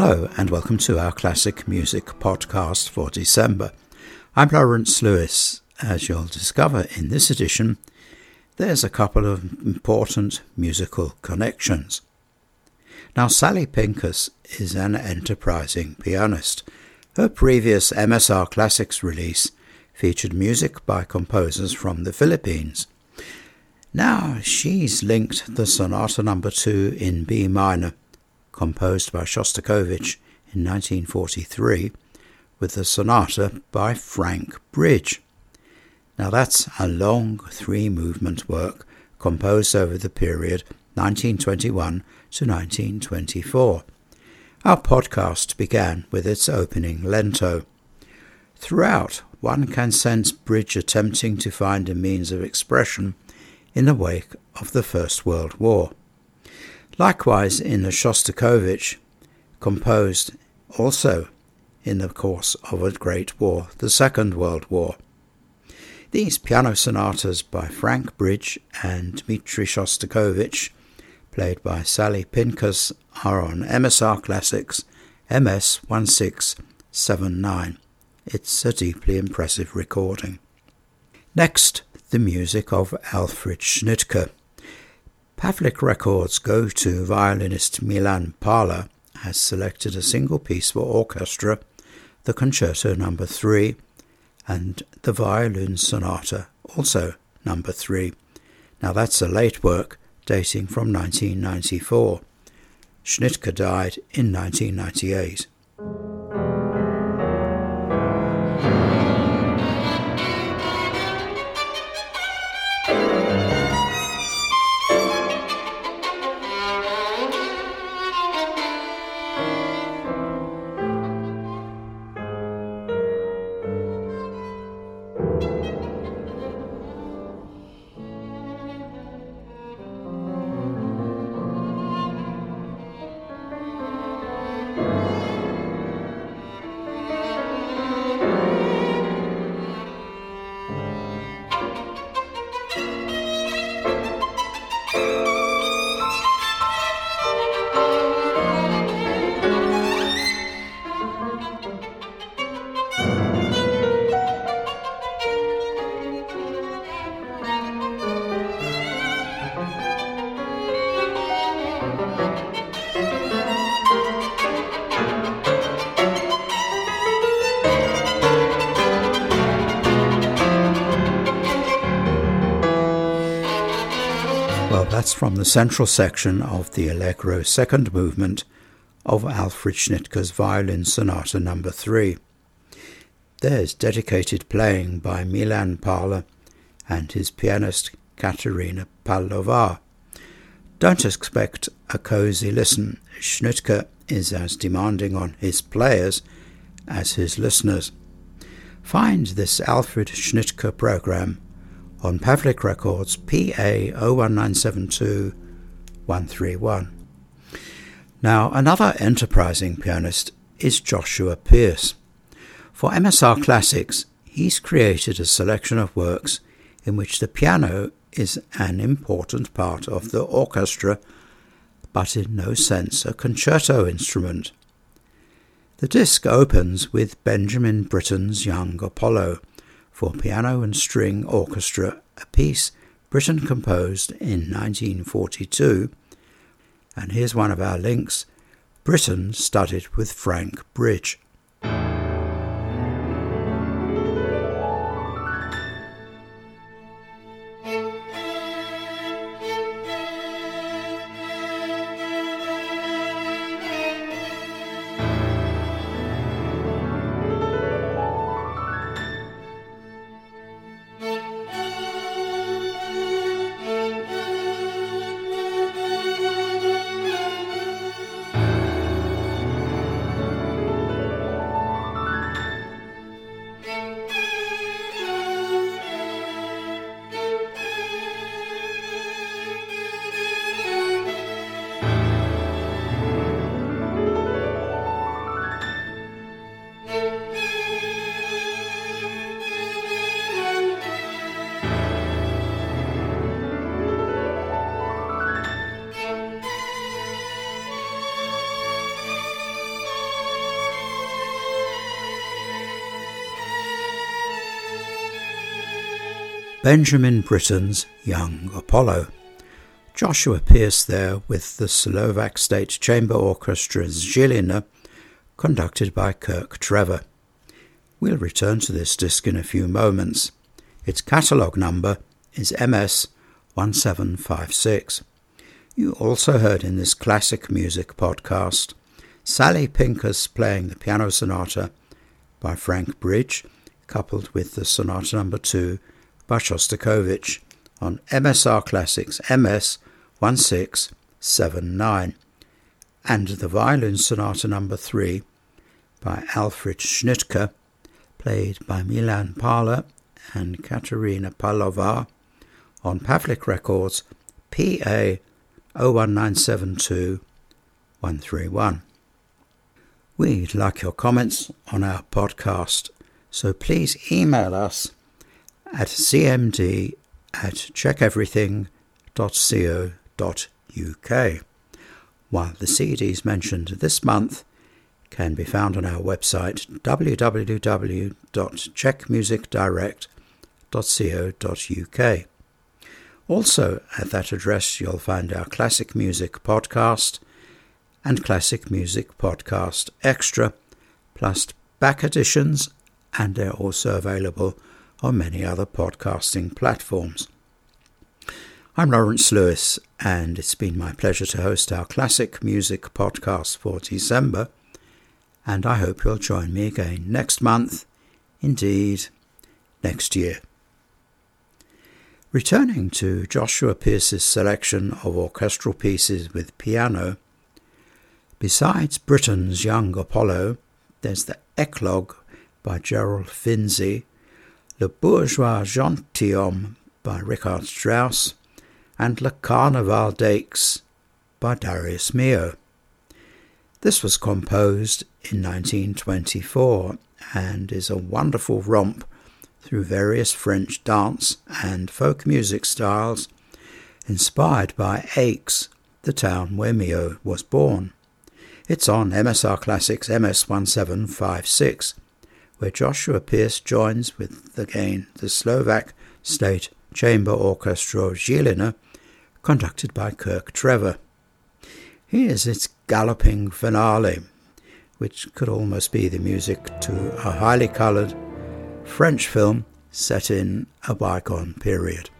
Hello, and welcome to our classic music podcast for December. I'm Lawrence Lewis. As you'll discover in this edition, there's a couple of important musical connections. Now, Sally Pinkas is an enterprising pianist. Her previous MSR Classics release featured music by composers from the Philippines. Now she's linked the Sonata Number no. 2 in B minor composed by Shostakovich in 1943, with the sonata by Frank Bridge. Now that's a long three movement work composed over the period 1921 to 1924. Our podcast began with its opening lento. Throughout, one can sense Bridge attempting to find a means of expression in the wake of the First World War. Likewise, in the Shostakovich, composed also in the course of a great war, the Second World War. These piano sonatas by Frank Bridge and Dmitri Shostakovich, played by Sally Pinkas, are on MSR Classics MS 1679. It's a deeply impressive recording. Next, the music of Alfred Schnittke. Pavlik Records go to violinist Milan Paľa has selected a single piece for orchestra, the Concerto Number no. 3, and the Violin Sonata, also number 3. Now that's a late work dating from 1994. Schnittke died in 1998. Well, that's from the central section of the Allegro second movement of Alfred Schnittke's Violin Sonata No. 3. There's dedicated playing by Milan Paľa and his pianist Katerina Pavlova. Don't expect a cosy listen. Schnittke is as demanding on his players as his listeners. Find this Alfred Schnittke program on Pavlik Records PA 01972 131. Now, another enterprising pianist is Joshua Pierce. For MSR Classics, he's created a selection of works in which the piano is an important part of the orchestra, but in no sense a concerto instrument. The disc opens with Benjamin Britten's Young Apollo, for piano and string orchestra, a piece Britten composed in 1942. And here's one of our links Britten studied with Frank Bridge. Benjamin Britten's Young Apollo. Joshua Pierce there with the Slovak State Chamber Orchestra's Žilina, conducted by Kirk Trevor. We'll return to this disc in a few moments. Its catalogue number is MS 1756. You also heard in this classic music podcast Sally Pinkas playing the piano sonata by Frank Bridge, coupled with the sonata number 2 by Shostakovich on MSR Classics MS 1679 and the violin sonata number 3 by Alfred Schnittke played by Milan Paľa and Katerina Palova on Pavlik Records PA 01972 131. We'd like your comments on our podcast, so please email us at cmd at checkeverything.co.uk, while the CDs mentioned this month can be found on our website www.checkmusicdirect.co.uk. Also, at that address, you'll find our classic music podcast and classic music podcast extra, plus back editions, and they're also available on many other podcasting platforms. I'm Lawrence Lewis, and it's been my pleasure to host our classic music podcast for December and I hope you'll join me again next month, indeed, next year. Returning to Joshua Pierce's selection of orchestral pieces with piano, besides Britten's Young Apollo, there's the Eclogue by Gerald Finzi, Le Bourgeois Gentilhomme by Richard Strauss, and Le Carnaval d'Aix by Darius Milhaud. This was composed in 1924 and is a wonderful romp through various French dance and folk music styles inspired by Aix, the town where Milhaud was born. It's on MSR Classics MS 1756, where Joshua Pierce joins with again the Slovak State Chamber Orchestra of Žilina, conducted by Kirk Trevor. Here's its galloping finale, which could almost be the music to a highly coloured French film set in a bygone period.